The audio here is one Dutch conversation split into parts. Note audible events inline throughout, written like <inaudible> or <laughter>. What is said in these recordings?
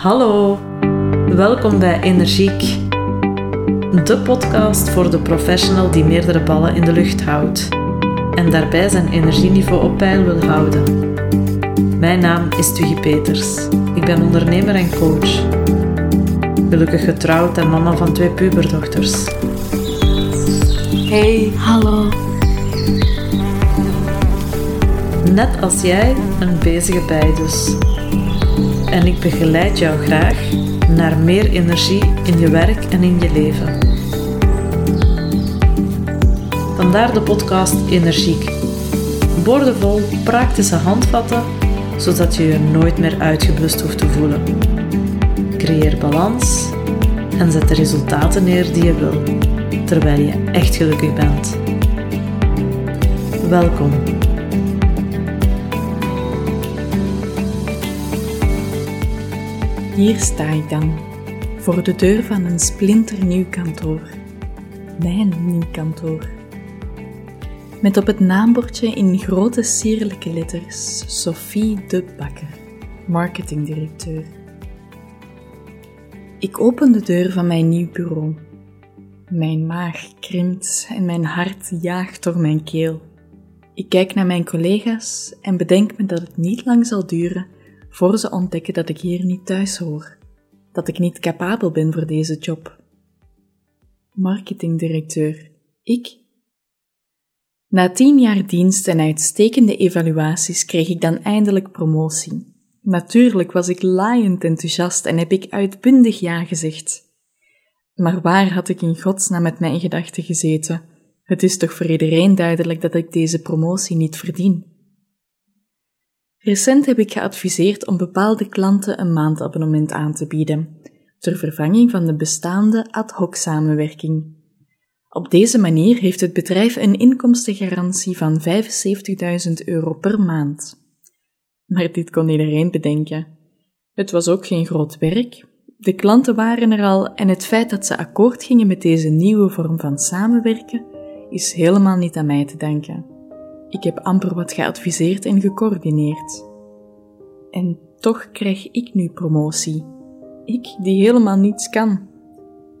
Hallo, welkom bij Energiek, de podcast voor de professional die meerdere ballen in de lucht houdt en daarbij zijn energieniveau op peil wil houden. Mijn naam is Tuggy Peters. Ik ben ondernemer en coach. Gelukkig getrouwd en mama van twee puberdochters. Hey, hallo. Net als jij een bezige bij dus. En ik begeleid jou graag naar meer energie in je werk en in je leven. Vandaar de podcast Energiek. Boordevol praktische handvatten, zodat je je nooit meer uitgeblust hoeft te voelen. Creëer balans en zet de resultaten neer die je wil, terwijl je echt gelukkig bent. Welkom. Hier sta ik dan, voor de deur van een splinternieuw kantoor. Mijn nieuw kantoor. Met op het naambordje in grote sierlijke letters Sophie de Bakker, marketingdirecteur. Ik open de deur van mijn nieuw bureau. Mijn maag krimpt en mijn hart jaagt door mijn keel. Ik kijk naar mijn collega's en bedenk me dat het niet lang zal duren voor ze ontdekken dat ik hier niet thuis hoor, dat ik niet capabel ben voor deze job. Marketingdirecteur, ik? Na tien jaar dienst en uitstekende evaluaties kreeg ik dan eindelijk promotie. Natuurlijk was ik laaiend enthousiast en heb ik uitbundig ja gezegd. Maar waar had ik in godsnaam met mijn gedachten gezeten? Het is toch voor iedereen duidelijk dat ik deze promotie niet verdien. Recent heb ik geadviseerd om bepaalde klanten een maandabonnement aan te bieden, ter vervanging van de bestaande ad hoc samenwerking. Op deze manier heeft het bedrijf een inkomstengarantie van 75.000 euro per maand. Maar dit kon iedereen bedenken. Het was ook geen groot werk. De klanten waren er al en het feit dat ze akkoord gingen met deze nieuwe vorm van samenwerken is helemaal niet aan mij te danken. Ik heb amper wat geadviseerd en gecoördineerd. En toch krijg ik nu promotie. Ik die helemaal niets kan.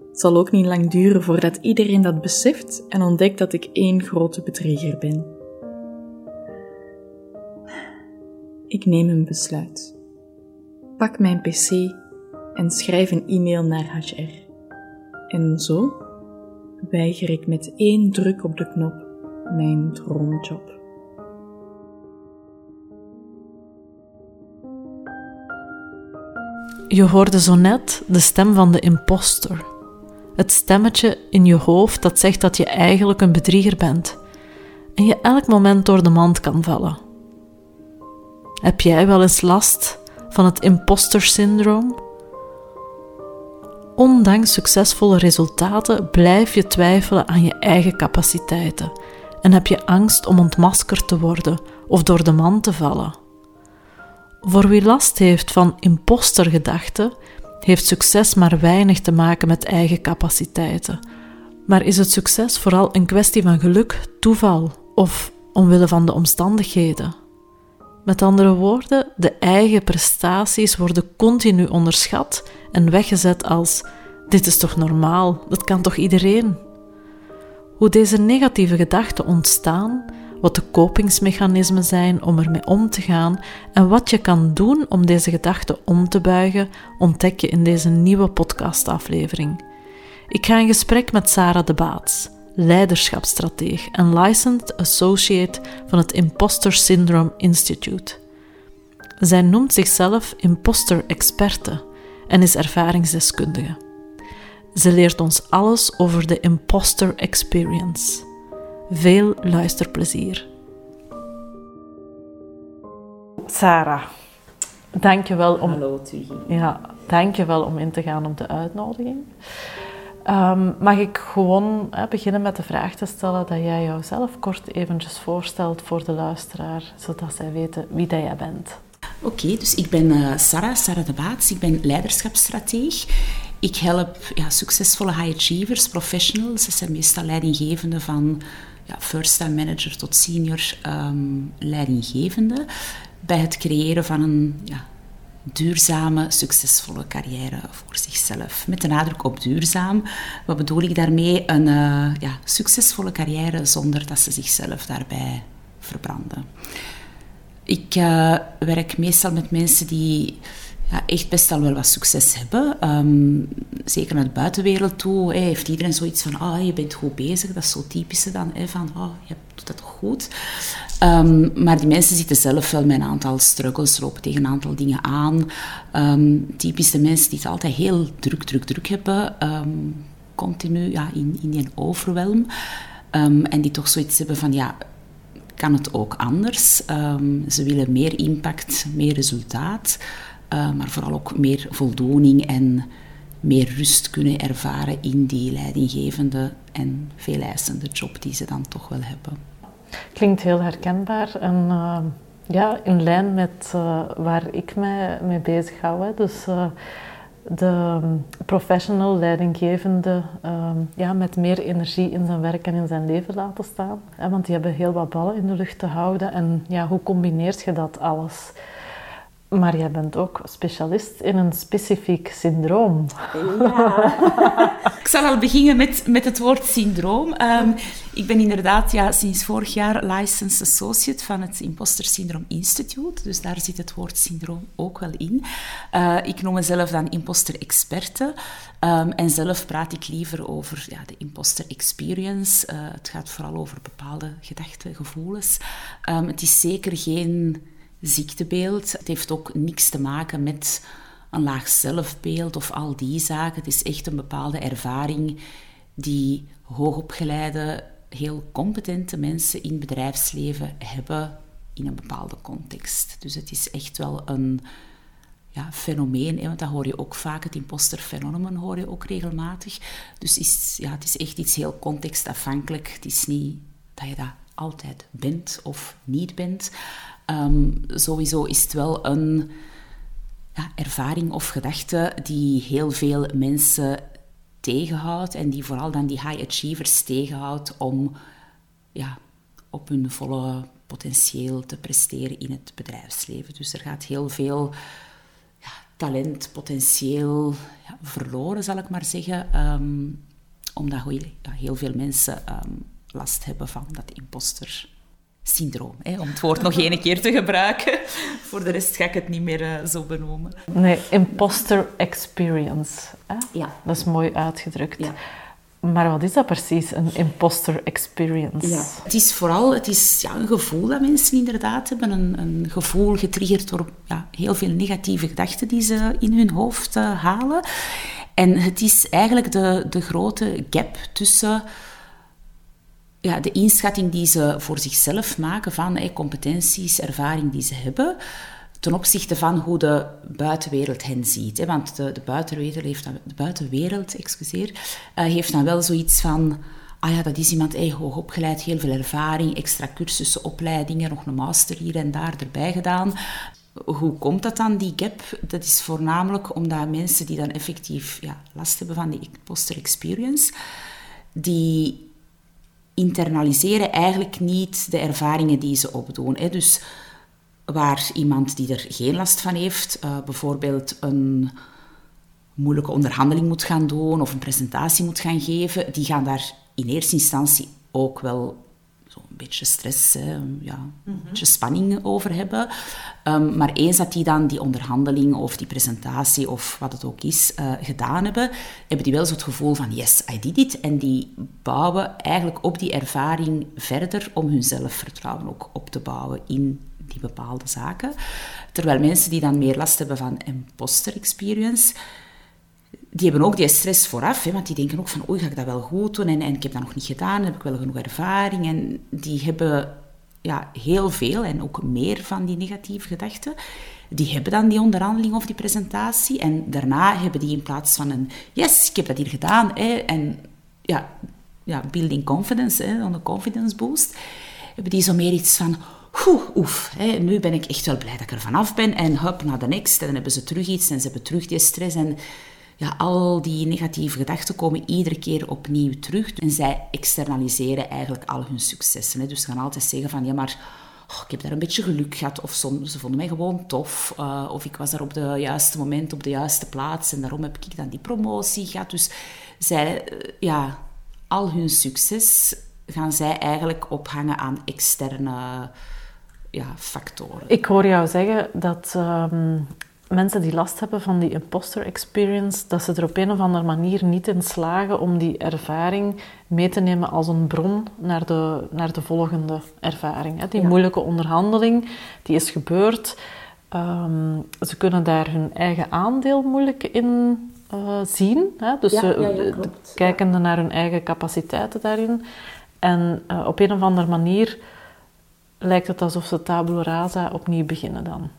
Het zal ook niet lang duren voordat iedereen dat beseft en ontdekt dat ik één grote bedrieger ben. Ik neem een besluit. Pak mijn pc en schrijf een e-mail naar HR. En zo weiger ik met één druk op de knop mijn droomjob. Je hoorde zo net de stem van de imposter. Het stemmetje in je hoofd dat zegt dat je eigenlijk een bedrieger bent en je elk moment door de mand kan vallen. Heb jij wel eens last van het imposter syndroom? Ondanks succesvolle resultaten blijf je twijfelen aan je eigen capaciteiten en heb je angst om ontmaskerd te worden of door de man te vallen. Voor wie last heeft van impostergedachten, heeft succes maar weinig te maken met eigen capaciteiten. Maar is het succes vooral een kwestie van geluk, toeval of omwille van de omstandigheden? Met andere woorden, de eigen prestaties worden continu onderschat en weggezet als: dit is toch normaal, dat kan toch iedereen? Hoe deze negatieve gedachten ontstaan, wat de kopingsmechanismen zijn om ermee om te gaan en wat je kan doen om deze gedachten om te buigen, ontdek je in deze nieuwe podcastaflevering. Ik ga in gesprek met Sarah de Baats, leiderschapsstrateeg en licensed associate van het Imposter Syndrome Institute. Zij noemt zichzelf imposter experte en is ervaringsdeskundige. Ze leert ons alles over de imposter experience. Veel luisterplezier. Sarah, dank je wel om, Hallo, ja, dank je wel om in te gaan op de uitnodiging. Ehm, mag ik gewoon hè, beginnen met de vraag te stellen dat jij jouzelf kort eventjes voorstelt voor de luisteraar, zodat zij weten wie dat jij bent. Oké, dus ik ben eh, Sarah, Sarah de Baats. Ik ben leiderschapsstrateeg. Ik help ja, succesvolle high achievers, professionals. Dat zijn meestal leidinggevenden van ja, first-time manager tot senior ehm, leidinggevende. Bij het creëren van een ja, duurzame, succesvolle carrière voor zichzelf. Met de nadruk op duurzaam. Wat bedoel ik daarmee? Een uh, ja, succesvolle carrière zonder dat ze zichzelf daarbij verbranden. Ik uh, werk meestal met mensen die ja, echt best al wel wat succes hebben. Um, zeker naar de buitenwereld toe heeft iedereen zoiets van, ah, je bent goed bezig. Dat is zo typische dan, van, oh, je doet dat toch goed. Um, maar die mensen zitten zelf wel met een aantal struggles, lopen tegen een aantal dingen aan. Um, typisch de mensen die het altijd heel druk, druk, druk hebben. continu ja, in, in die overwelm. en die toch zoiets hebben van, ja, kan het ook anders? ze willen meer impact, meer resultaat. Uh, maar vooral ook meer voldoening en meer rust kunnen ervaren in die leidinggevende en veel eisende job die ze dan toch wel hebben. Klinkt heel herkenbaar en uh, ja, in lijn met uh, waar ik mij mee bezig hou. Dus de professional leidinggevende ja, met meer energie in zijn werk en in zijn leven laten staan. Want die hebben heel wat ballen in de lucht te houden. En ja, hoe combineert je dat alles? Maar jij bent ook specialist in een specifiek syndroom. Ja. <laughs> ik zal al beginnen met, met het woord syndroom. Um, ik ben inderdaad ja, sinds vorig jaar licensed associate van het Imposter Syndrome Institute. Dus daar zit het woord syndroom ook wel in. Uh, ik noem mezelf dan imposter experte. Um, en zelf praat ik liever over ja, de imposter experience. Uh, het gaat vooral over bepaalde gedachten, gevoelens. Um, het is zeker geen ziektebeeld. Het heeft ook niks te maken met een laag zelfbeeld of al die zaken. Het is echt een bepaalde ervaring die hoogopgeleide, heel competente mensen in bedrijfsleven hebben in een bepaalde context. Dus het is echt wel een ja, fenomeen, hè, want dat hoor je ook vaak, het imposterfenomen hoor je ook regelmatig. Dus is, ja, het is echt iets heel contextafhankelijk. Het is niet dat je dat altijd bent of niet bent. Um, sowieso is het wel een ja, ervaring of gedachte die heel veel mensen tegenhoudt en die vooral dan die high achievers tegenhoudt om ja, op hun volle potentieel te presteren in het bedrijfsleven. Dus er gaat heel veel ja, talent, potentieel ja, verloren, zal ik maar zeggen, um, omdat heel, veel mensen um, last hebben van dat imposter syndroom, hè, om het woord nog één keer te gebruiken. Voor de rest ga ik het niet meer uh, zo benoemen. Nee, imposter experience. Hè? Ja. Dat is mooi uitgedrukt. Ja. Maar wat is dat precies, een imposter experience? Ja. Het is vooral het is, ja, een gevoel dat mensen inderdaad hebben. Een, een gevoel getriggerd door ja, heel veel negatieve gedachten die ze in hun hoofd uh, halen. En het is eigenlijk de, de grote gap tussen ja, de inschatting die ze voor zichzelf maken van hey, competenties, ervaring die ze hebben, ten opzichte van hoe de buitenwereld hen ziet. Hè. Want de, de, buitenwereld, heeft dan, de buitenwereld excuseer, uh, heeft dan wel zoiets van... Ah ja, dat is iemand hey, hoog opgeleid, heel veel ervaring, extra cursussen, opleidingen, nog een master hier en daar erbij gedaan. Hoe komt dat dan, die gap? Dat is voornamelijk omdat mensen die dan effectief ja, last hebben van die imposter experience, die internaliseren eigenlijk niet de ervaringen die ze opdoen. Hè. Dus waar iemand die er geen last van heeft, uh, bijvoorbeeld een moeilijke onderhandeling moet gaan doen of een presentatie moet gaan geven, die gaan daar in eerste instantie ook wel een beetje stress, ja, een mhm. beetje spanning over hebben. Ehm, maar eens dat die dan die onderhandeling of die presentatie of wat het ook is uh, gedaan hebben, hebben die wel zo het gevoel van yes, I did it. En die bouwen eigenlijk op die ervaring verder om hun zelfvertrouwen ook op te bouwen in die bepaalde zaken. Terwijl mensen die dan meer last hebben van imposter experience, die hebben ook die stress vooraf, hè, want die denken ook van, oei, ga ik dat wel goed doen? En, en ik heb dat nog niet gedaan, heb ik wel genoeg ervaring? En die hebben ja, heel veel en ook meer van die negatieve gedachten. Die hebben dan die onderhandeling of die presentatie. En daarna hebben die in plaats van een, yes, ik heb dat hier gedaan. Hè, en ja, ja, building confidence, hè, een confidence boost. Hebben die zo meer iets van, oef, hè, nu ben ik echt wel blij dat ik er vanaf ben. En hop, naar de next. En dan hebben ze terug iets en ze hebben terug die stress. En ja, al die negatieve gedachten komen iedere keer opnieuw terug. En zij externaliseren eigenlijk al hun successen. Hè. Dus ze gaan altijd zeggen van, ja maar, oh, ik heb daar een beetje geluk gehad. Of soms, ze vonden mij gewoon tof. Uh, of ik was daar op de juiste moment, op de juiste plaats. En daarom heb ik dan die promotie gehad. Dus zij, uh, ja, al hun succes gaan zij eigenlijk ophangen aan externe ja, factoren. Ik hoor jou zeggen dat um, mensen die last hebben van die imposter experience, dat ze er op een of andere manier niet in slagen om die ervaring mee te nemen als een bron naar de, naar de volgende ervaring. Die moeilijke onderhandeling, die is gebeurd. Um, ze kunnen daar hun eigen aandeel moeilijk in uh, zien. Hè? Dus ja, ze ja, kijken naar hun eigen capaciteiten daarin. En uh, op een of andere manier lijkt het alsof ze tabula rasa opnieuw beginnen dan.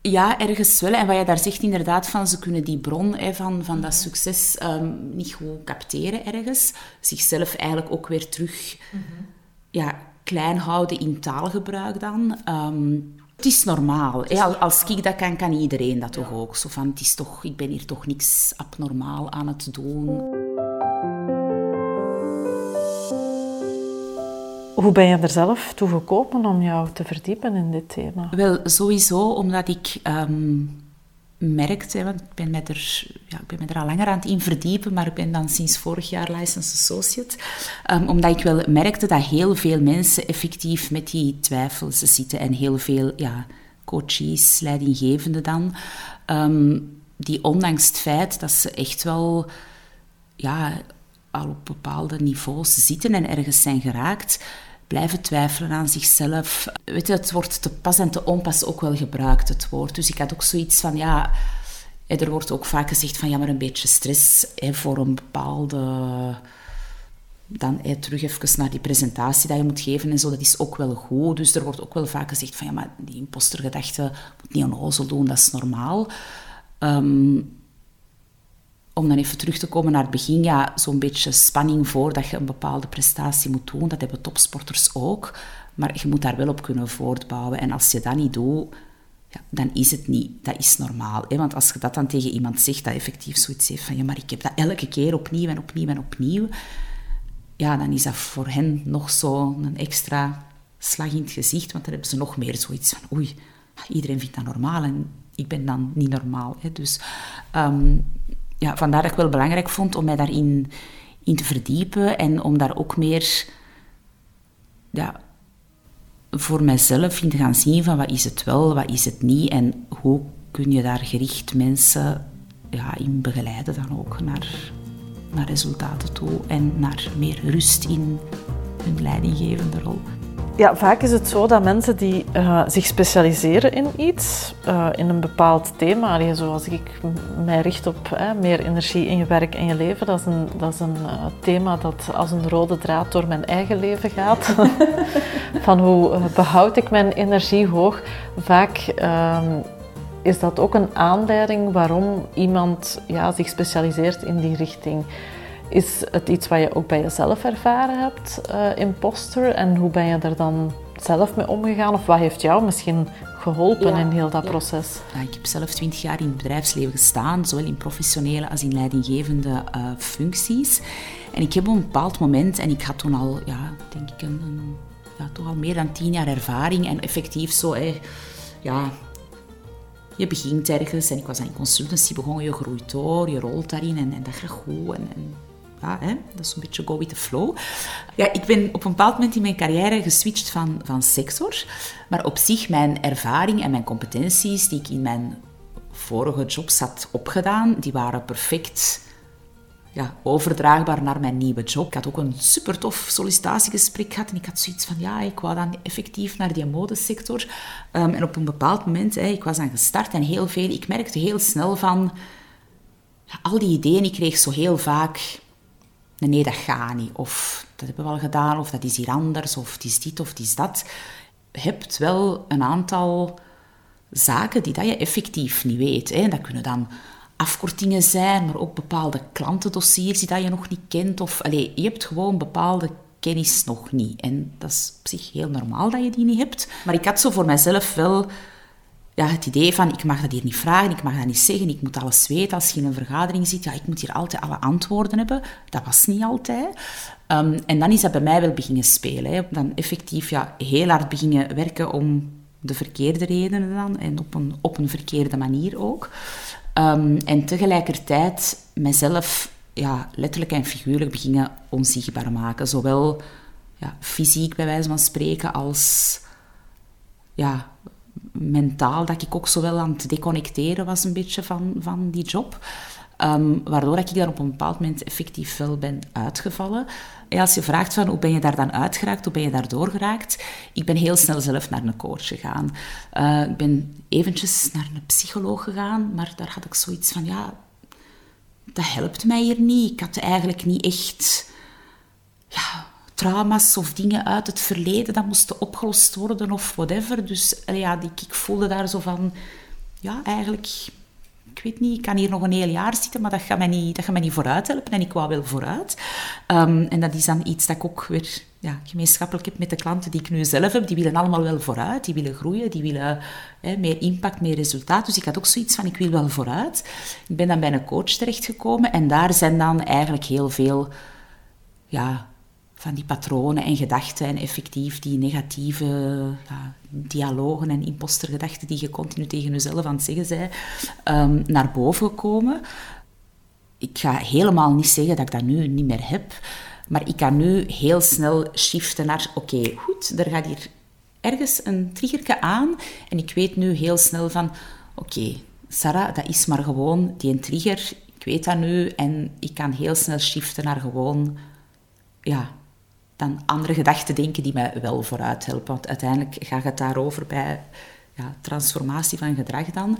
Ja, ergens wel. En wat je daar zegt inderdaad, van ze kunnen die bron hè, van, van dat succes um, niet goed capteren ergens. Zichzelf eigenlijk ook weer terug mm -hmm. ja, klein houden in taalgebruik dan. Um, het is normaal. Hè. Als ik dat kan, kan iedereen dat toch ook. Zo van, het is toch, ik ben hier toch niks abnormaal aan het doen. Hoe ben je er zelf toe gekomen om jou te verdiepen in dit thema? Wel, sowieso omdat ik um, merkte, want ik ben, er, ja, ik ben me er al langer aan het in verdiepen, maar ik ben dan sinds vorig jaar licensed associate, um, omdat ik wel merkte dat heel veel mensen effectief met die twijfels zitten en heel veel ja, coaches, leidinggevenden dan, um, die ondanks het feit dat ze echt wel ja, al op bepaalde niveaus zitten en ergens zijn geraakt, blijven twijfelen aan zichzelf. Weet je, het wordt te pas en te onpas ook wel gebruikt, het woord. Dus ik had ook zoiets van, ja... Er wordt ook vaak gezegd van, ja, maar een beetje stress voor een bepaalde... Dan terug even naar die presentatie dat je moet geven en zo, dat is ook wel goed. Dus er wordt ook wel vaak gezegd van, ja, maar die impostergedachte moet niet onnozel doen, dat is normaal. Um, om dan even terug te komen naar het begin, ja, zo'n beetje spanning voor dat je een bepaalde prestatie moet doen. Dat hebben topsporters ook. Maar je moet daar wel op kunnen voortbouwen. En als je dat niet doet, ja, dan is het niet. Dat is normaal. Hè? Want als je dat dan tegen iemand zegt dat effectief zoiets heeft van ja, maar ik heb dat elke keer opnieuw en opnieuw en opnieuw. Ja, dan is dat voor hen nog zo een extra slag in het gezicht. Want dan hebben ze nog meer zoiets van oei, iedereen vindt dat normaal en ik ben dan niet normaal. Hè? Dus um, ja, vandaar dat ik wel belangrijk vond om mij daarin in te verdiepen en om daar ook meer ja, voor mijzelf in te gaan zien van wat is het wel, wat is het niet en hoe kun je daar gericht mensen ja, in begeleiden dan ook naar, naar resultaten toe en naar meer rust in hun leidinggevende rol. Ja, vaak is het zo dat mensen die uh, zich specialiseren in iets, uh, in een bepaald thema, zoals ik mij richt op meer energie in je werk en je leven, dat is een, dat is een thema dat als een rode draad door mijn eigen leven gaat. <laughs> Van hoe behoud ik mijn energie hoog? Vaak ehm, is dat ook een aanleiding waarom iemand ja, zich specialiseert in die richting. Is het iets wat je ook bij jezelf ervaren hebt, uh, imposter? En hoe ben je er dan zelf mee omgegaan? Of wat heeft jou misschien geholpen in heel dat proces? Ja, ik heb zelf twintig jaar in het bedrijfsleven gestaan, zowel in professionele als in leidinggevende uh, functies. En ik heb op een bepaald moment, en ik had toen al, ja, denk ik, een, een ja, toch al meer dan tien jaar ervaring en effectief zo, ja, je begint ergens en ik was aan in consultancy begonnen, je groeit door, je rolt daarin en, en dat gaat goed. En, en ja, dat is een beetje go with the flow. Ja, ik ben op een bepaald moment in mijn carrière geswitcht van, van sector. Maar op zich, mijn ervaring en mijn competenties die ik in mijn vorige jobs had opgedaan, die waren perfect ja, overdraagbaar naar mijn nieuwe job. Ik had ook een super tof sollicitatiegesprek gehad en ik had zoiets van, ja, ik wou dan effectief naar die modesector. Um, en op een bepaald moment, hè, ik was dan gestart en heel veel, ik merkte heel snel van, al die ideeën, ik kreeg zo heel vaak nee, dat gaat niet. Of dat hebben we al gedaan, of dat is hier anders, of het is dit of is dat. Je hebt wel een aantal zaken die dat je effectief niet weet. Hè. Dat kunnen dan afkortingen zijn, maar ook bepaalde klantendossiers die dat je nog niet kent. Of, allez, je hebt gewoon bepaalde kennis nog niet. En dat is op zich heel normaal dat je die niet hebt. Maar ik had zo voor mezelf wel ja, het idee van ik mag dat hier niet vragen, ik mag dat niet zeggen, ik moet alles weten. Als je in een vergadering zit, ja, ik moet hier altijd alle antwoorden hebben. Dat was niet altijd. Ehm, en dan is dat bij mij wel beginnen spelen. Hè. Dan effectief ja, heel hard beginnen werken om de verkeerde redenen dan en op een, op een verkeerde manier ook. Ehm, en tegelijkertijd mezelf ja, letterlijk en figuurlijk beginnen onzichtbaar maken. Zowel ja, fysiek bij wijze van spreken als ja, mentaal, dat ik ook zowel aan het deconnecteren was een beetje van, van die job. Um, waardoor ik daar op een bepaald moment effectief wel ben uitgevallen. En als je vraagt van hoe ben je daar dan uitgeraakt, hoe ben je daar doorgeraakt, ik ben heel snel zelf naar een coach gegaan. Uh, ik ben eventjes naar een psycholoog gegaan, maar daar had ik zoiets van, ja, dat helpt mij hier niet. Ik had eigenlijk niet echt ja, trauma's of dingen uit het verleden dat moesten opgelost worden of whatever. Dus ja, ik, ik voelde daar zo van, ja, eigenlijk, ik weet niet, ik kan hier nog een heel jaar zitten, maar dat gaat mij niet, dat gaat mij niet vooruit helpen. En ik wou wel vooruit. Um, en dat is dan iets dat ik ook weer ja, gemeenschappelijk heb met de klanten die ik nu zelf heb. Die willen allemaal wel vooruit, die willen groeien, die willen hè, meer impact, meer resultaat. Dus ik had ook zoiets van, ik wil wel vooruit. Ik ben dan bij een coach terechtgekomen en daar zijn dan eigenlijk heel veel... Ja, van die patronen en gedachten en effectief die negatieve dialogen en impostergedachten die je continu tegen jezelf aan het zeggen bent, um, naar boven gekomen. Ik ga helemaal niet zeggen dat ik dat nu niet meer heb, maar ik kan nu heel snel shiften naar, oké, goed, er gaat hier ergens een triggerke aan en ik weet nu heel snel van, oké, Sarah, dat is maar gewoon die trigger, ik weet dat nu en ik kan heel snel shiften naar gewoon, ja, dan andere gedachten denken die mij wel vooruit helpen. Want uiteindelijk gaat het daarover bij ja, transformatie van gedrag dan.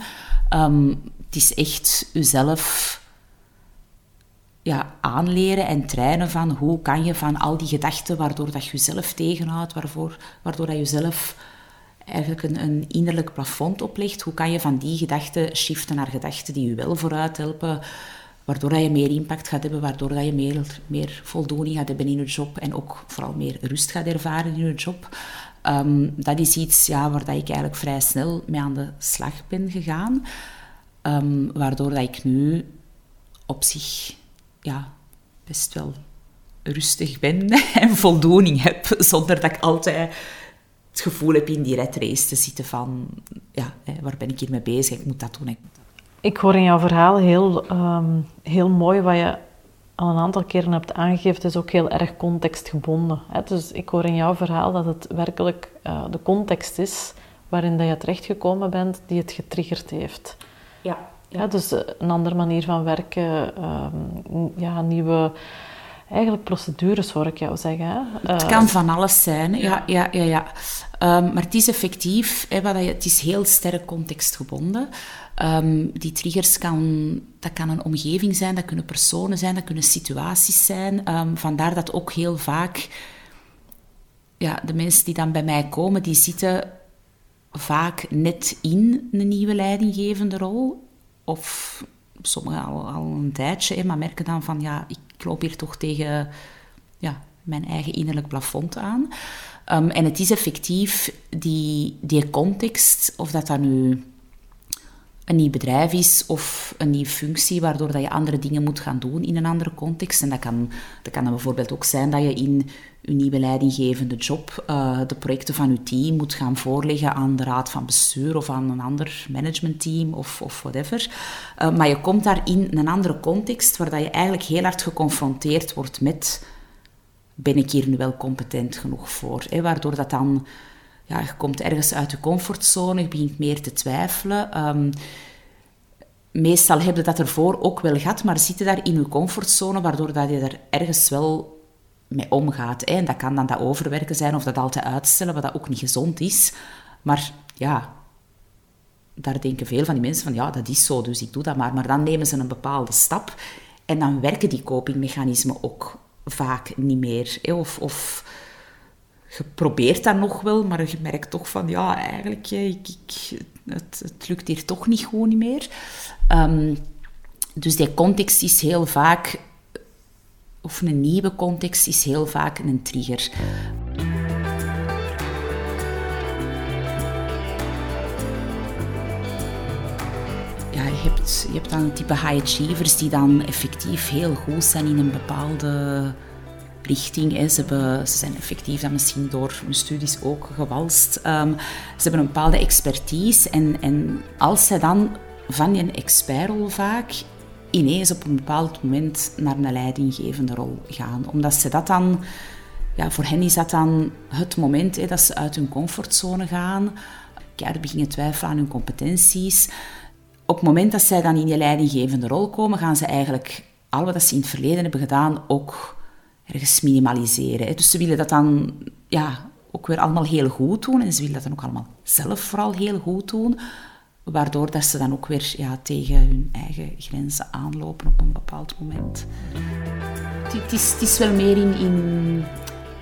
Um, het is echt jezelf ja, aanleren en trainen van hoe kan je van al die gedachten, waardoor dat je jezelf tegenhoudt, waarvoor, waardoor dat je zelf eigenlijk een, een innerlijk plafond oplegt, hoe kan je van die gedachten shiften naar gedachten die je wel vooruit helpen, waardoor je meer impact gaat hebben, waardoor je meer, meer voldoening gaat hebben in je job en ook vooral meer rust gaat ervaren in je job. Um, dat is iets ja, waar dat ik eigenlijk vrij snel mee aan de slag ben gegaan, um, waardoor dat ik nu op zich ja, best wel rustig ben <laughs> en voldoening heb, zonder dat ik altijd het gevoel heb in die red race te zitten van, ja, waar ben ik hier mee bezig, ik moet dat doen. Hoor in jouw verhaal heel, ehm, heel mooi wat je al een aantal keren hebt aangegeven. Het is ook heel erg contextgebonden. Hè? Dus ik hoor in jouw verhaal dat het werkelijk uh, de context is waarin dat je terechtgekomen bent die het getriggerd heeft. Ja. ja. dus eh, een andere manier van werken, um, ja, nieuwe eigenlijk procedures, hoor ik jou zeggen. Hè? Het kan eh, van alles zijn, ja, ja, ja. ja. Um, maar het is effectief, hè, wat je, het is heel sterk contextgebonden. Um, die triggers kan, dat kan een omgeving zijn, dat kunnen personen zijn, dat kunnen situaties zijn. Um, vandaar dat ook heel vaak ja, de mensen die dan bij mij komen, die zitten vaak net in een nieuwe leidinggevende rol. Of sommigen al, al een tijdje, maar merken dan van ja, ik loop hier toch tegen ja, mijn eigen innerlijk plafond aan. Um, en het is effectief die, die context, of dat dan nu een nieuw bedrijf is of een nieuwe functie, waardoor dat je andere dingen moet gaan doen in een andere context. En dat kan, dat kan dan bijvoorbeeld ook zijn dat je in je nieuwe leidinggevende job uh, de projecten van je team moet gaan voorleggen aan de raad van bestuur of aan een ander managementteam of, of whatever. Uh, maar je komt daar in een andere context waar dat je eigenlijk heel hard geconfronteerd wordt met ben ik hier nu wel competent genoeg voor? Hè? Waardoor dat dan ja, je komt ergens uit je comfortzone, je begint meer te twijfelen. Um, meestal heb je dat ervoor ook wel gehad, maar zit je daar in je comfortzone, waardoor dat je er ergens wel mee omgaat. Hè? En dat kan dan dat overwerken zijn of dat altijd uitstellen, wat dat ook niet gezond is. Maar ja, daar denken veel van die mensen van, ja, dat is zo, dus ik doe dat maar. Maar dan nemen ze een bepaalde stap en dan werken die copingmechanismen ook vaak niet meer. Of... of je probeert dat nog wel, maar je merkt toch van, ja, eigenlijk, ik, ik, het, het, lukt hier toch niet gewoon niet meer. Um, dus die context is heel vaak, of een nieuwe context is heel vaak een trigger. Uh. je hebt, je hebt dan type high achievers die dan effectief heel goed zijn in een bepaalde richting. Hè. Ze, ze zijn effectief dan misschien door hun studies ook gewalst. Um, ze hebben een bepaalde expertise en, en als zij dan van die expertrol vaak ineens op een bepaald moment naar een leidinggevende rol gaan. Omdat ze dat dan, ja, voor hen is dat dan het moment hè, dat ze uit hun comfortzone gaan, keihard beginnen twijfelen aan hun competenties. Op het moment dat zij dan in die leidinggevende rol komen, gaan ze eigenlijk al wat ze in het verleden hebben gedaan ook ergens minimaliseren. Dus ze willen dat dan ja, ook weer allemaal heel goed doen en ze willen dat dan ook allemaal zelf vooral heel goed doen. Waardoor dat ze dan ook weer ja, tegen hun eigen grenzen aanlopen op een bepaald moment. Het is, is wel meer in, in,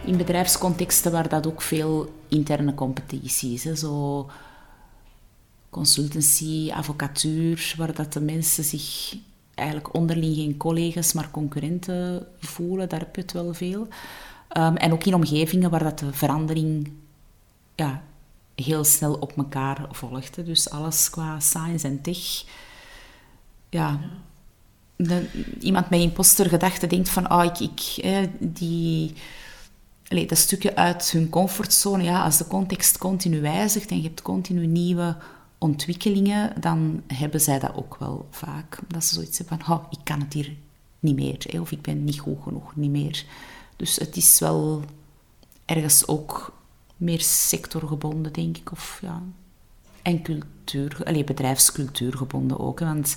in bedrijfscontexten waar dat ook veel interne competitie is. Zo consultancy, advocatuur, waar dat de mensen zich eigenlijk onderling geen collega's, maar concurrenten voelen. Daar heb je het wel veel. Um, en ook in omgevingen waar dat de verandering ja, heel snel op elkaar volgt. Dus alles qua science en tech. Ja. De, iemand met impostergedachte denkt van, oh, ik, ik die... Allee, dat stukje uit hun comfortzone, ja, als de context continu wijzigt en je hebt continu nieuwe ontwikkelingen, dan hebben zij dat ook wel vaak. Dat ze zoiets hebben van, oh, ik kan het hier niet meer, of ik ben niet goed genoeg, niet meer. Dus het is wel ergens ook meer sectorgebonden, denk ik. Of, ja. En cultuur, allez, bedrijfscultuurgebonden ook. want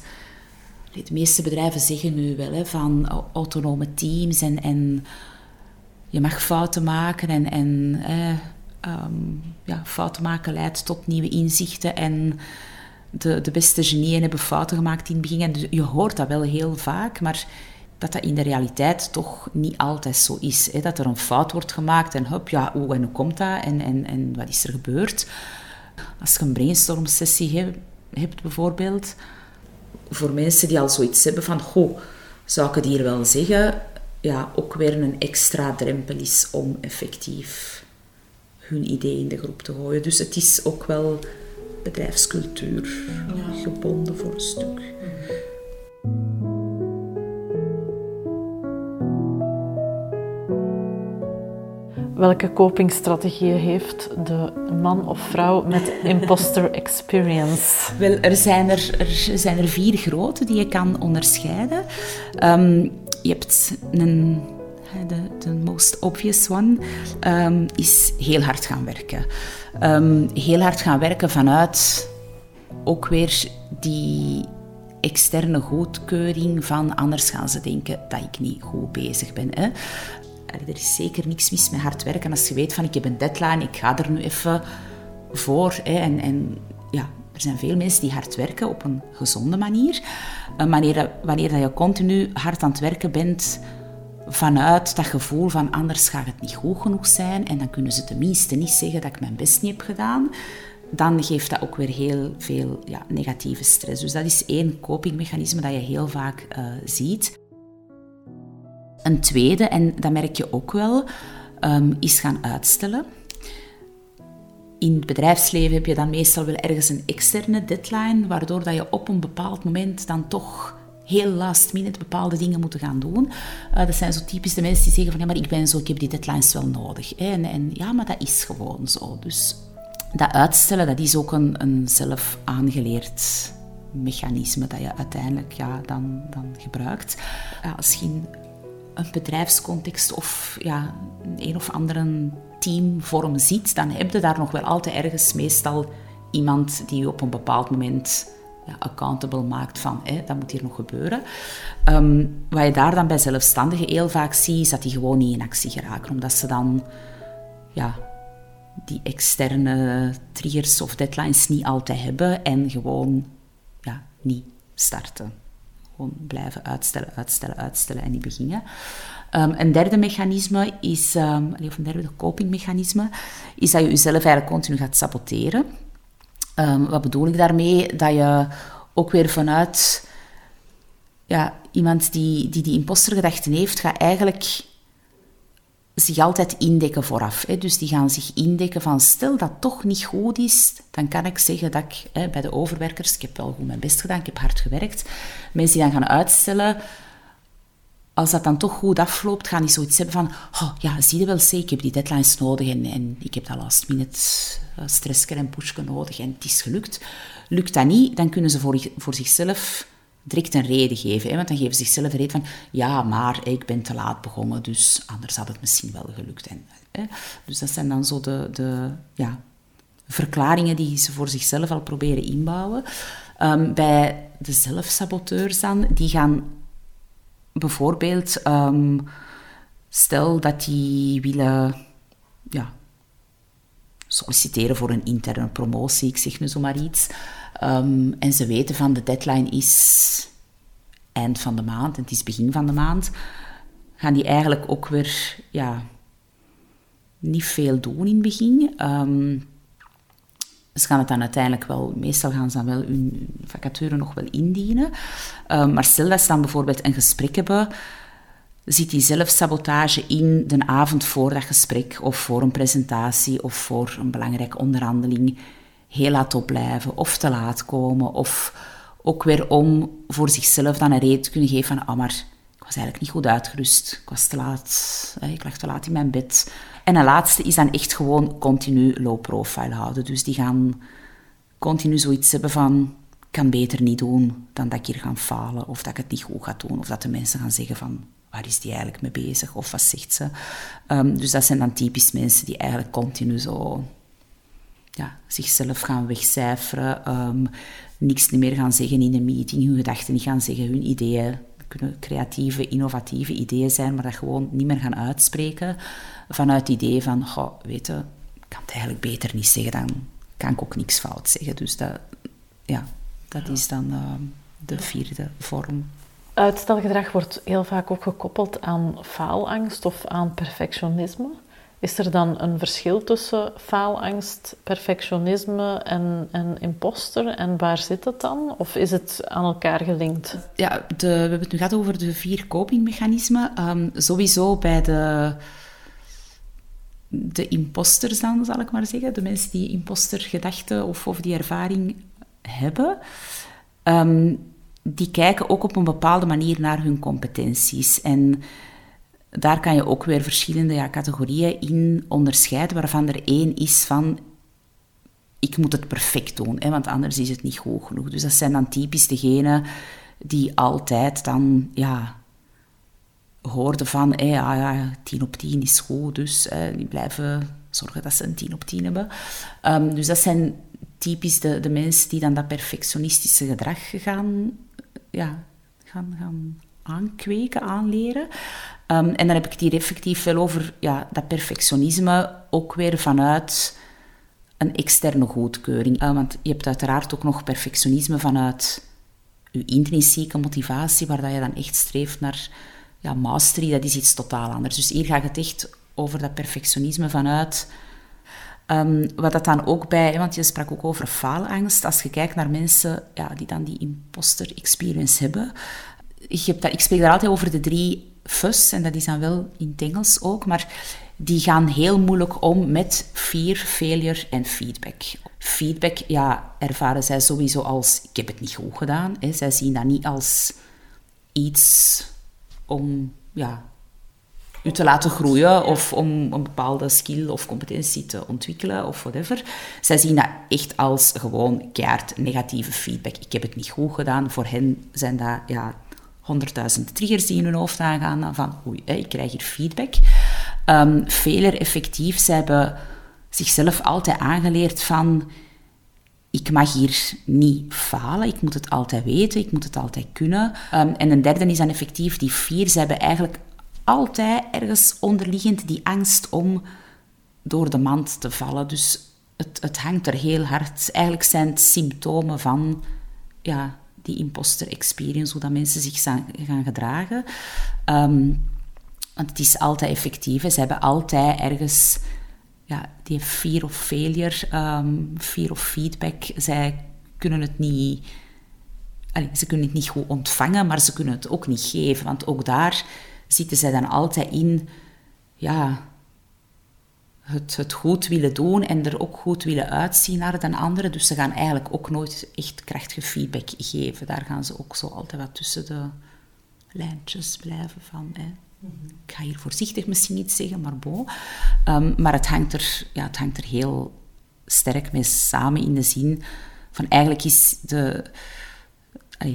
de meeste bedrijven zeggen nu wel hè, van autonome teams en, en je mag fouten maken en, en eh, ja, fouten maken leidt tot nieuwe inzichten en de, de beste genieën hebben fouten gemaakt in het begin. En dus je hoort dat wel heel vaak, maar dat dat in de realiteit toch niet altijd zo is. Hè? Dat er een fout wordt gemaakt en hup, ja, hoe en hoe komt dat en, en, en wat is er gebeurd? Als je een brainstorm-sessie hebt, hebt bijvoorbeeld, voor mensen die al zoiets hebben van, goh, zou ik het hier wel zeggen, ja, ook weer een extra drempel is om effectief hun idee in de groep te gooien. Dus het is ook wel bedrijfscultuur gebonden voor een stuk. Welke copingstrategieën heeft de man of vrouw met imposter <laughs> experience? Wel, er zijn er, er, zijn er vier grote die je kan onderscheiden. Um, je hebt een de, most obvious one, um, is heel hard gaan werken. Um, heel hard gaan werken vanuit ook weer die externe goedkeuring van anders gaan ze denken dat ik niet goed bezig ben. Hè. Er is zeker niks mis met hard werken. Als je weet van ik heb een deadline, ik ga er nu even voor. Hè, en, en ja, er zijn veel mensen die hard werken op een gezonde manier. Uh, wanneer, wanneer dat je continu hard aan het werken bent vanuit dat gevoel van anders gaat het niet goed genoeg zijn en dan kunnen ze tenminste niet zeggen dat ik mijn best niet heb gedaan, dan geeft dat ook weer heel veel ja, negatieve stress. Dus dat is één copingmechanisme dat je heel vaak uh, ziet. Een tweede, en dat merk je ook wel, um, is gaan uitstellen. In het bedrijfsleven heb je dan meestal wel ergens een externe deadline, waardoor dat je op een bepaald moment dan toch heel last minute bepaalde dingen moeten gaan doen. Uh, dat zijn zo typisch de mensen die zeggen van ja, maar ik ben zo, ik heb die deadlines wel nodig. En, en ja, maar dat is gewoon zo. Dus dat uitstellen, dat is ook een, een zelf aangeleerd mechanisme dat je uiteindelijk ja, dan, dan gebruikt. Ja, als je in een bedrijfscontext of ja, een of andere teamvorm ziet, dan heb je daar nog wel altijd ergens meestal iemand die je op een bepaald moment ja, accountable maakt van hè, dat moet hier nog gebeuren. Um, wat je daar dan bij zelfstandigen heel vaak ziet, is dat die gewoon niet in actie geraken, omdat ze dan ja, die externe triggers of deadlines niet altijd hebben en gewoon ja, niet starten. Gewoon blijven uitstellen, uitstellen, uitstellen en niet beginnen. Um, een derde mechanisme is, um, of een derde copingmechanisme, is dat je jezelf eigenlijk continu gaat saboteren. Um, wat bedoel ik daarmee? Dat je ook weer vanuit ja, iemand die, die die impostergedachten heeft, gaat eigenlijk zich altijd indekken vooraf. Hè. Dus die gaan zich indekken van stel dat toch niet goed is, dan kan ik zeggen dat ik hè, bij de overwerkers, ik heb wel goed mijn best gedaan, ik heb hard gewerkt. Mensen die dan gaan uitstellen, als dat dan toch goed afloopt, gaan die zoiets hebben van oh, ja, zie je wel, zeg, ik heb die deadlines nodig en, ik heb dat last minute uh, stressje en pushje nodig en het is gelukt. Lukt dat niet, dan kunnen ze voor, voor zichzelf direct een reden geven. Hè? Want dan geven ze zichzelf de reden van, ja, maar ik ben te laat begonnen, dus anders had het misschien wel gelukt. En, hè? Dus dat zijn dan zo de, de ja, verklaringen die ze voor zichzelf al proberen inbouwen. Um, bij de zelfsaboteurs dan, die gaan bijvoorbeeld, um, stel dat die willen ja, solliciteren voor een interne promotie, ik zeg nu zomaar iets. Um, en ze weten van de deadline is eind van de maand en het is begin van de maand. Gaan die eigenlijk ook weer ja, niet veel doen in het begin. Um, ze gaan het dan uiteindelijk wel, meestal gaan ze dan wel hun vacature nog wel indienen. Um, maar stel dat ze dan bijvoorbeeld een gesprek hebben, zit die zelfsabotage in de avond voor dat gesprek of voor een presentatie of voor een belangrijke onderhandeling heel laat opblijven of te laat komen. Of ook weer om voor zichzelf dan een reden te kunnen geven van, ah, maar ik was eigenlijk niet goed uitgerust. Ik was te laat, ik lag te laat in mijn bed. En een laatste is dan echt gewoon continu low profile houden. Dus die gaan continu zoiets hebben van, kan beter niet doen dan dat ik hier ga falen. Of dat ik het niet goed ga doen. Of dat de mensen gaan zeggen van, waar is die eigenlijk mee bezig? Of wat zegt ze? Um, dus dat zijn dan typisch mensen die eigenlijk continu zo ja, zichzelf gaan wegcijferen, um, niks meer gaan zeggen in een meeting, hun gedachten niet gaan zeggen, hun ideeën kunnen creatieve, innovatieve ideeën zijn, maar dat gewoon niet meer gaan uitspreken vanuit het idee van, goh, weet je, ik kan het eigenlijk beter niet zeggen, dan kan ik ook niks fout zeggen. Dus dat, ja, dat is dan uh, de vierde vorm. Uitstelgedrag wordt heel vaak ook gekoppeld aan faalangst of aan perfectionisme. Is er dan een verschil tussen faalangst, perfectionisme en, en imposter? En waar zit het dan? Of is het aan elkaar gelinkt? Ja, de, we hebben het nu gehad over de vier copingmechanismen. Um, sowieso bij de, de imposters dan, zal ik maar zeggen. De mensen die impostergedachten of, of die ervaring hebben. Um, die kijken ook op een bepaalde manier naar hun competenties. En daar kan je ook weer verschillende ja, categorieën in onderscheiden, waarvan er één is van ik moet het perfect doen, hè, want anders is het niet goed genoeg. Dus dat zijn dan typisch degenen die altijd dan ja, hoorden van hey, ja, ja, 10 op 10 is goed, dus die blijven zorgen dat ze een 10 op 10 hebben. Um, dus dat zijn typisch de, de mensen die dan dat perfectionistische gedrag gaan, ja, gaan, gaan aankweken, aanleren. Um, en dan heb ik het hier effectief wel over ja, dat perfectionisme, ook weer vanuit een externe goedkeuring. Uh, want je hebt uiteraard ook nog perfectionisme vanuit je intrinsieke motivatie, waar dat je dan echt streeft naar ja, mastery, dat is iets totaal anders. Dus hier gaat het echt over dat perfectionisme vanuit... Um, wat dat dan ook bij, want je sprak ook over faalangst. Als je kijkt naar mensen ja, die dan die imposter experience hebben, ik, heb dat, ik spreek daar altijd over de drie FUS, en dat is dan wel in het Engels ook, maar die gaan heel moeilijk om met fear, failure en feedback. Feedback, ja, ervaren zij sowieso als, ik heb het niet goed gedaan. Hè. Zij zien dat niet als iets om, ja, u te laten groeien of om een bepaalde skill of competentie te ontwikkelen of whatever. Zij zien dat echt als gewoon keihard negatieve feedback. Ik heb het niet goed gedaan. Voor hen zijn dat ja, honderdduizend triggers die in hun hoofd aangaan van oei, ik krijg hier feedback. Um, veler effectief, ze hebben zichzelf altijd aangeleerd van ik mag hier niet falen, ik moet het altijd weten, ik moet het altijd kunnen. Um, en een derde is dan effectief die vier. Ze hebben eigenlijk altijd ergens onderliggend die angst om door de mand te vallen. Dus het, het hangt er heel hard. Eigenlijk zijn het symptomen van ja, die imposter experience, hoe dat mensen zich gaan gedragen. Um, want het is altijd effectief. Ze hebben altijd ergens ja, die fear of failure, um, fear of feedback. Zij kunnen het niet... ze kunnen het niet goed ontvangen, maar ze kunnen het ook niet geven. Want ook daar zitten zij dan altijd in... Ja, het, goed willen doen en er ook goed willen uitzien naar de anderen. Dus ze gaan eigenlijk ook nooit echt krachtige feedback geven. Daar gaan ze ook zo altijd wat tussen de lijntjes blijven van. Hè. Ik ga hier voorzichtig misschien iets zeggen, maar bo. Um, maar het hangt, er, ja, het hangt er heel sterk mee samen in de zin van eigenlijk is de,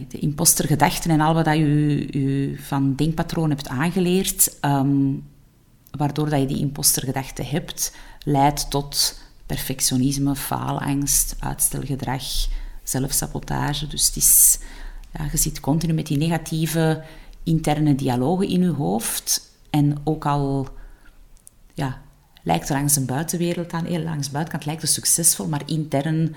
de impostergedachten en al wat je, je van denkpatroon hebt aangeleerd, um, waardoor dat je die impostergedachte hebt, leidt tot perfectionisme, faalangst, uitstelgedrag, zelfsabotage. Dus het is, ja, je zit continu met die negatieve interne dialogen in je hoofd. En ook al ja, lijkt er langs de buitenwereld aan, heel langs de buitenkant lijkt het succesvol, maar intern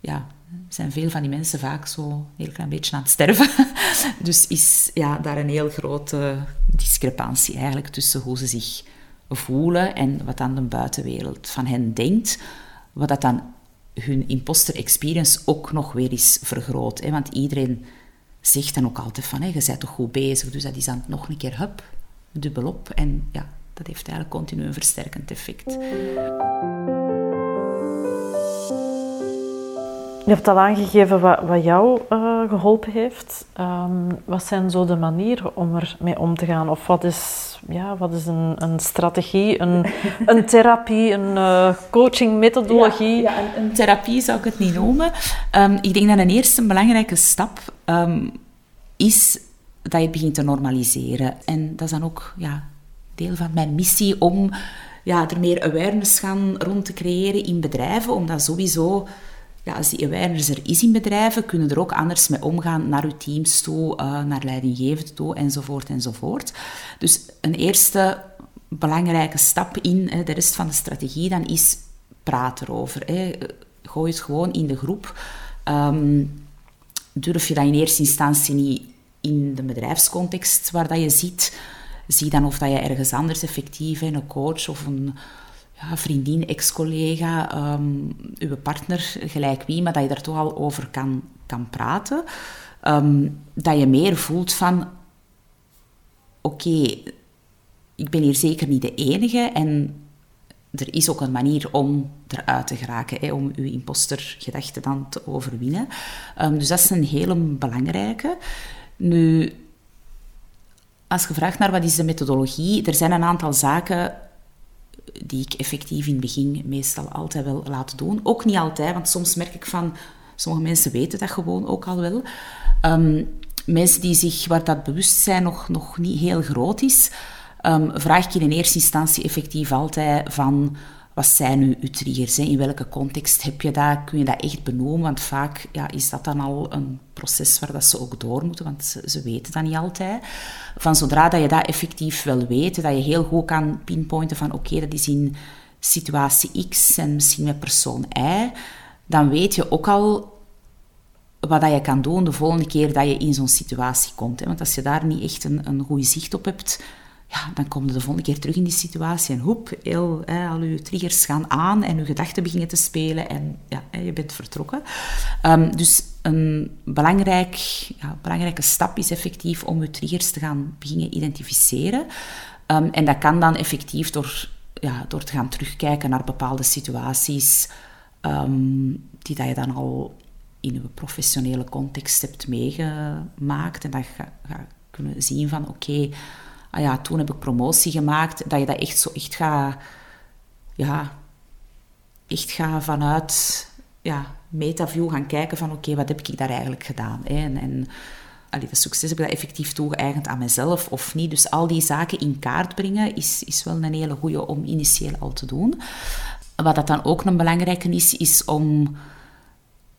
ja, zijn veel van die mensen vaak zo een heel klein beetje aan het sterven. <laughs> dus is ja, daar een heel grote discrepantie eigenlijk tussen hoe ze zich voelen en wat dan de buitenwereld van hen denkt. Wat dat dan hun imposter experience ook nog weer eens vergroot. Hè? Want iedereen zegt dan ook altijd van, hé, je bent toch goed bezig, dus dat is dan nog een keer, hup, dubbelop. En ja, dat heeft eigenlijk continu een versterkend effect. Je hebt al aangegeven wat, wat jou uh, geholpen heeft. Um, wat zijn zo de manieren om ermee om te gaan? Of wat is, ja, wat is een, een strategie, een, <laughs> een therapie, een uh, coachingmethodologie? Ja, ja een, therapie zou ik het niet noemen. Um, ik denk dat een eerste belangrijke stap um, is dat je begint te normaliseren. En dat is dan ook ja, deel van mijn missie om ja, er meer awareness gaan rond te creëren in bedrijven, omdat sowieso ja, als die awareness er is in bedrijven, kunnen er ook anders mee omgaan naar uw teams toe, uh, naar leidinggevenden toe, enzovoort, enzovoort. Dus een eerste belangrijke stap in hè, de rest van de strategie dan is praat erover. Hè. Gooi het gewoon in de groep. Um, durf je dat in eerste instantie niet in de bedrijfscontext waar dat je zit, zie dan of dat je ergens anders effectief, een coach of een ja, vriendin, ex-collega, um, uw partner, gelijk wie, maar dat je daar toch al over kan, kan praten. Ehm, dat je meer voelt van, oké, ik ben hier zeker niet de enige en er is ook een manier om eruit te geraken, hè, om uw impostergedachte dan te overwinnen. Um, dus dat is een hele belangrijke. Nu, als je vraagt naar wat is de methodologie, er zijn een aantal zaken die ik effectief in het begin meestal altijd wel laat doen. Ook niet altijd, want soms merk ik van... Sommige mensen weten dat gewoon ook al wel. Um, mensen die zich, waar dat bewustzijn nog, nog niet heel groot is, um, vraag ik in eerste instantie effectief altijd van wat zijn nu uw triggers? In welke context heb je dat? Kun je dat echt benoemen? Want vaak ja, is dat dan al een proces waar dat ze ook door moeten, want ze, ze, weten dat niet altijd. Van zodra dat je dat effectief wel weet, dat je heel goed kan pinpointen van oké, dat is in situatie X en misschien met persoon Y, dan weet je ook al wat dat je kan doen de volgende keer dat je in zo'n situatie komt. Hè? Want als je daar niet echt een, een goed zicht op hebt, dan kom je de volgende keer terug in die situatie en hoep, heel, hè, al je triggers gaan aan en je gedachten beginnen te spelen en ja, je bent vertrokken. Um, dus een belangrijk, ja, belangrijke stap is effectief om je triggers te gaan beginnen identificeren. Um, en dat kan dan effectief door, ja, door te gaan terugkijken naar bepaalde situaties um, die dat je dan al in een professionele context hebt meegemaakt. En dat je gaat kunnen zien van oké, ah ja, toen heb ik promotie gemaakt, dat je dat echt zo echt gaat, ja, echt gaat vanuit ja, metaview gaan kijken van oké, wat heb ik daar eigenlijk gedaan? Hè? En, en allee, dat succes heb ik dat effectief toegeëigend aan mezelf of niet? Dus al die zaken in kaart brengen is, is wel een hele goede om initieel al te doen. Wat dat dan ook een belangrijke is, is om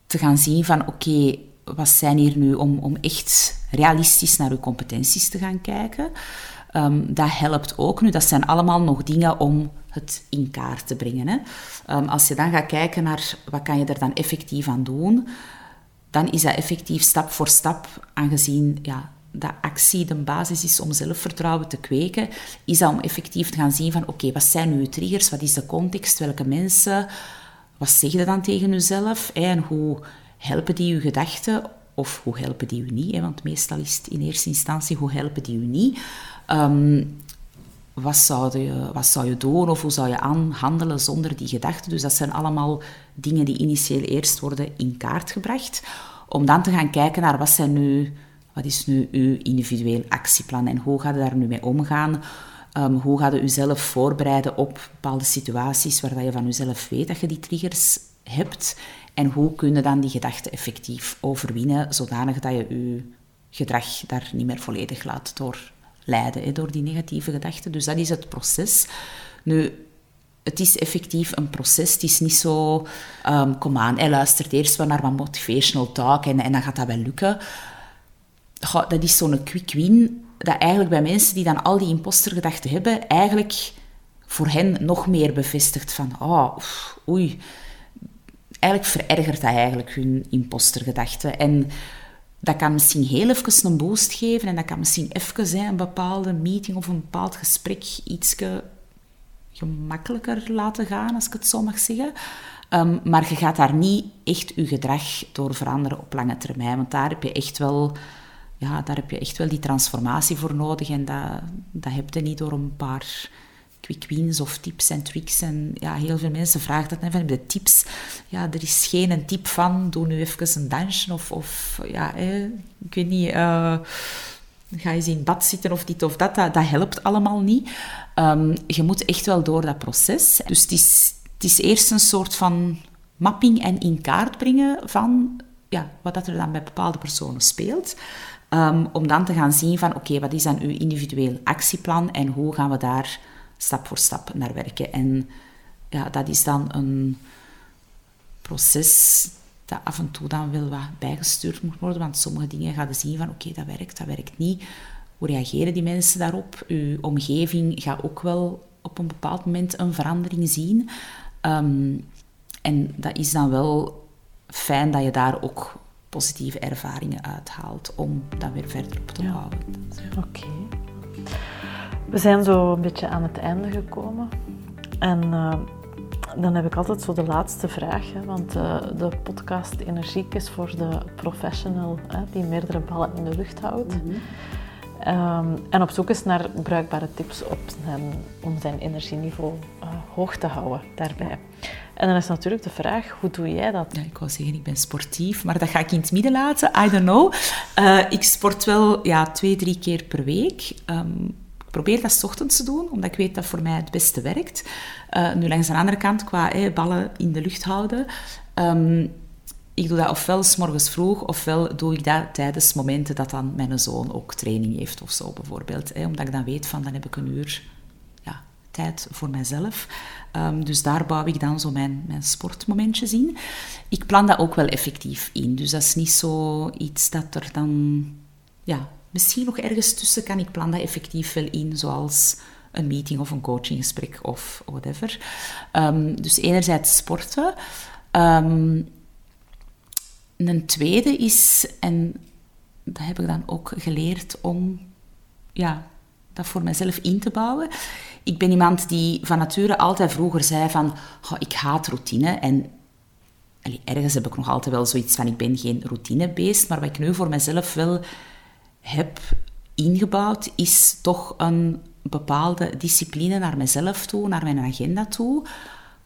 te gaan zien van oké, wat zijn hier nu om, om echt realistisch naar uw competenties te gaan kijken. Um, dat helpt ook. Nu, dat zijn allemaal nog dingen om het in kaart te brengen. Hè. Um, als je dan gaat kijken naar wat kan je er dan effectief aan doen, dan is dat effectief stap voor stap, aangezien ja, dat actie de basis is om zelfvertrouwen te kweken, is dat om effectief te gaan zien van oké, wat zijn nu triggers, wat is de context, welke mensen, wat zeg je dan tegen jezelf en hoe helpen die je gedachten of hoe helpen die u niet, hè, want meestal is het in eerste instantie hoe helpen die u niet. Um, wat zou, je, wat zou je doen of hoe zou je aan handelen zonder die gedachten. Dus dat zijn allemaal dingen die initieel eerst worden in kaart gebracht. Om dan te gaan kijken naar wat, zijn nu, wat is nu uw individueel actieplan en hoe gaat je daar nu mee omgaan. Um, hoe ga je jezelf voorbereiden op bepaalde situaties waar je van jezelf weet dat je die triggers hebt. En hoe kun je dan die gedachten effectief overwinnen, zodanig dat je je gedrag daar niet meer volledig laat doorleiden, hè, door die negatieve gedachten. Dus dat is het proces. Nu, het is effectief een proces. Het is niet zo, um, kom aan, hij luistert eerst wel naar wat motivational talk en, en dan gaat dat wel lukken. Dat is zo'n quick win, dat eigenlijk bij mensen die dan al die impostergedachten hebben, eigenlijk voor hen nog meer bevestigt van, oh, oei, eigenlijk verergert dat eigenlijk hun impostergedachten. En dat kan misschien heel even een boost geven en dat kan misschien even een bepaalde meeting of een bepaald gesprek iets gemakkelijker laten gaan, als ik het zo mag zeggen. Ehm, maar je gaat daar niet echt je gedrag door veranderen op lange termijn. Want daar heb je echt wel, ja, daar heb je echt wel die transformatie voor nodig. En dat, dat heb je niet door een paar quick wins of tips en tricks. En ja, heel veel mensen vragen dat. Van, de tips, ja, er is geen tip van, doe nu even een dansje of, of ja, ik weet niet... Uh, ga je in bad zitten of dit of dat, dat, dat helpt allemaal niet. Um, je moet echt wel door dat proces. Dus het is, het is eerst een soort van mapping en in kaart brengen van ja, wat dat er dan bij bepaalde personen speelt. Um, om dan te gaan zien van, oké, wat is dan uw individueel actieplan en hoe gaan we daar stap voor stap naar werken. En ja, dat is dan een proces dat af en toe dan wel wat bijgestuurd moet worden, want sommige dingen gaan je zien van oké, dat werkt, dat werkt niet. Hoe reageren die mensen daarop? Uw omgeving gaat ook wel op een bepaald moment een verandering zien. Ehm, en dat is dan wel fijn dat je daar ook positieve ervaringen uithaalt om dan weer verder op te bouwen. Oké. We zijn zo een beetje aan het einde gekomen. En uh, dan heb ik altijd zo de laatste vraag. Hè, want uh, de podcast Energiek is voor de professional hè, die meerdere ballen in de lucht houdt. Mm -hmm. um, en op zoek is naar bruikbare tips op zijn, om zijn energieniveau uh, hoog te houden daarbij. En dan is natuurlijk de vraag, hoe doe jij dat? Ja, ik wou zeggen, ik ben sportief, maar dat ga ik in het midden laten. I don't know. Uh, ik sport wel ja, twee, drie keer per week. Um, probeer dat s ochtends te doen, omdat ik weet dat voor mij het beste werkt. Uh, nu langs de andere kant, qua ballen in de lucht houden. Um, ik doe dat ofwel s morgens vroeg, ofwel doe ik dat tijdens momenten dat dan mijn zoon ook training heeft of zo bijvoorbeeld. Omdat ik dan weet van, dan heb ik een uur ja, tijd voor mijzelf. Um, dus daar bouw ik dan zo mijn, mijn sportmomentjes in. Ik plan dat ook wel effectief in. Dus dat is niet zo iets dat er dan ja, Misschien nog ergens tussen kan ik plan dat effectief wel in, zoals een meeting of een coachinggesprek of whatever. Um, dus enerzijds sporten. Um, een tweede is, en dat heb ik dan ook geleerd om ja, dat voor mezelf in te bouwen. Ik ben iemand die van nature altijd vroeger zei van, ik haat routine. En ergens heb ik nog altijd wel zoiets van, ik ben geen routinebeest. Maar wat ik nu voor mezelf wel heb ingebouwd, is toch een bepaalde discipline naar mezelf toe, naar mijn agenda toe,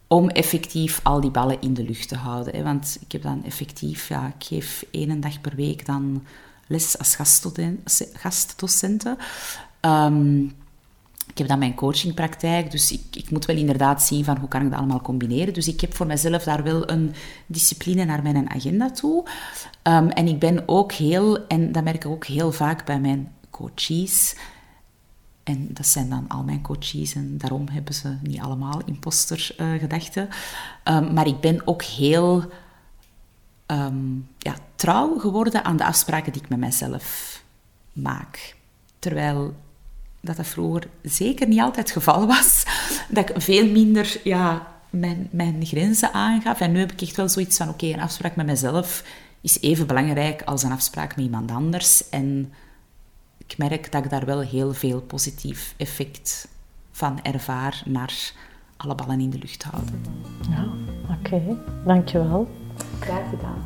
om effectief al die ballen in de lucht te houden. Want ik heb dan effectief, ja, ik geef één dag per week dan les als gastdocenten. Um, ik heb dan mijn coachingpraktijk, dus ik, ik, moet wel inderdaad zien van hoe kan ik dat allemaal combineren. Dus ik heb voor mezelf daar wel een discipline naar mijn agenda toe. Um, en ik ben ook heel, en dat merk ik ook heel vaak bij mijn coaches, en dat zijn dan al mijn coaches en daarom hebben ze niet allemaal impostergedachten. Uh, um, maar ik ben ook heel um, ja, trouw geworden aan de afspraken die ik met mezelf maak. Terwijl dat dat vroeger zeker niet altijd het geval was. Dat ik veel minder ja, mijn, mijn grenzen aangaf. En nu heb ik echt wel zoiets van, oké, een afspraak met mezelf is even belangrijk als een afspraak met iemand anders. En ik merk dat ik daar wel heel veel positief effect van ervaar naar alle ballen in de lucht houden. Ja, oké. Okay. Dankjewel. Graag gedaan.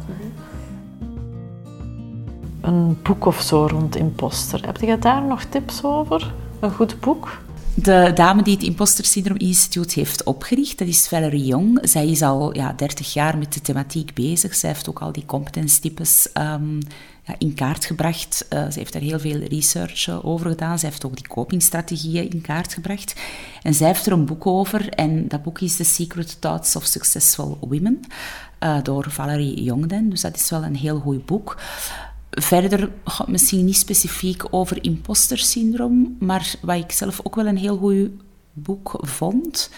Een boek of zo rond imposter. Heb je daar nog tips over? Een goed boek? De dame die het Imposter Syndrome Instituut heeft opgericht, dat is Valerie Jong. Zij is al ja, 30 jaar met de thematiek bezig. Zij heeft ook al die competenstypes um, ja, in kaart gebracht. Uh, ze heeft daar heel veel research uh, over gedaan. Zij heeft ook die copingstrategieën in kaart gebracht. En zij heeft er een boek over. En dat boek is The Secret Thoughts of Successful Women. Uh, door Valerie Jongden. Dus dat is wel een heel goed boek. Verder, misschien niet specifiek over imposter syndroom, maar wat ik zelf ook wel een heel goed boek vond.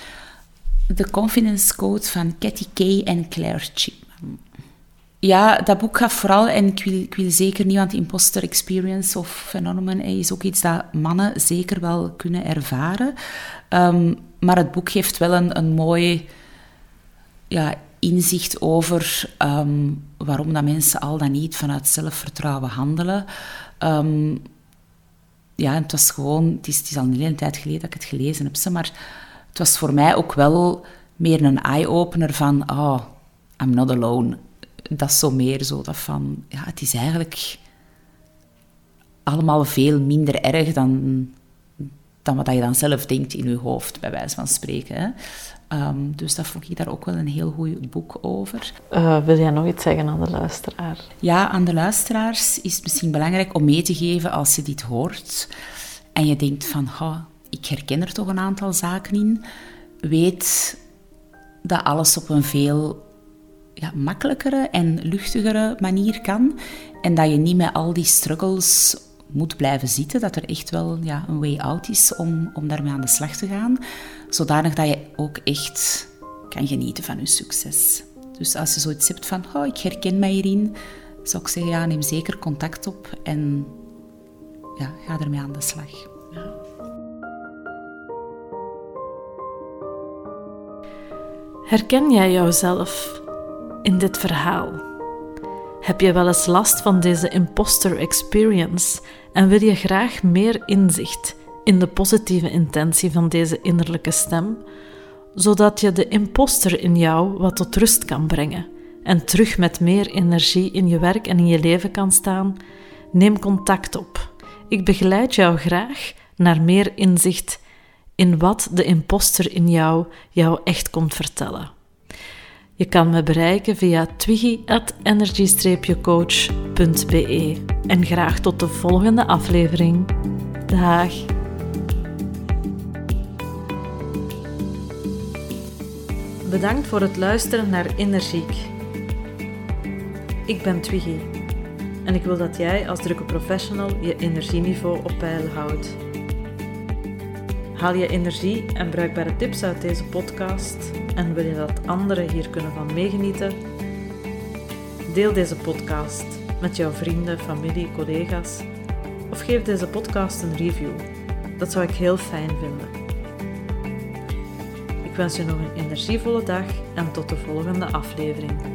The Confidence Code van Cathy Kay en Claire Chipman. Ja, dat boek gaat vooral, en ik wil, ik wil zeker niet, want imposter experience of phenomenon is ook iets dat mannen zeker wel kunnen ervaren. Um, maar het boek geeft wel een, een mooi ja, inzicht over um, waarom dat mensen al dan niet vanuit zelfvertrouwen handelen. Um, ja, het was gewoon, het is, al een hele tijd geleden dat ik het gelezen heb, maar het was voor mij ook wel meer een eye-opener van, oh, I'm not alone. Dat is zo meer zo dat van, ja, het is eigenlijk allemaal veel minder erg dan, dan wat je dan zelf denkt in je hoofd, bij wijze van spreken. Um, dus dat vond ik daar ook wel een heel goed boek over. Uh, wil jij nog iets zeggen aan de luisteraar? Ja, aan de luisteraars is het misschien belangrijk om mee te geven als je dit hoort en je denkt van, oh, ik herken er toch een aantal zaken in. Weet dat alles op een veel ja, makkelijkere en luchtigere manier kan. En dat je niet met al die struggles moet blijven zitten, dat er echt wel ja, een way out is om, om daarmee aan de slag te gaan, zodanig dat je ook echt kan genieten van je succes. Dus als je zoiets hebt van, oh, ik herken mij hierin, zou ik zeggen, ja, neem zeker contact op en ja, ga ermee aan de slag. Ja. Herken jij jouzelf in dit verhaal? Heb je wel eens last van deze imposter experience en wil je graag meer inzicht in de positieve intentie van deze innerlijke stem, zodat je de imposter in jou wat tot rust kan brengen en terug met meer energie in je werk en in je leven kan staan? Neem contact op. Ik begeleid jou graag naar meer inzicht in wat de imposter in jou jou echt komt vertellen. Je kan me bereiken via twiggy.energy-coach.be. En graag tot de volgende aflevering. Dag. Bedankt voor het luisteren naar Energiek. Ik ben Twiggy en ik wil dat jij als drukke professional je energieniveau op peil houdt. Haal je energie en bruikbare tips uit deze podcast en wil je dat anderen hier kunnen van meegenieten? Deel deze podcast met jouw vrienden, familie, collega's of geef deze podcast een review. Dat zou ik heel fijn vinden. Ik wens je nog een energievolle dag en tot de volgende aflevering.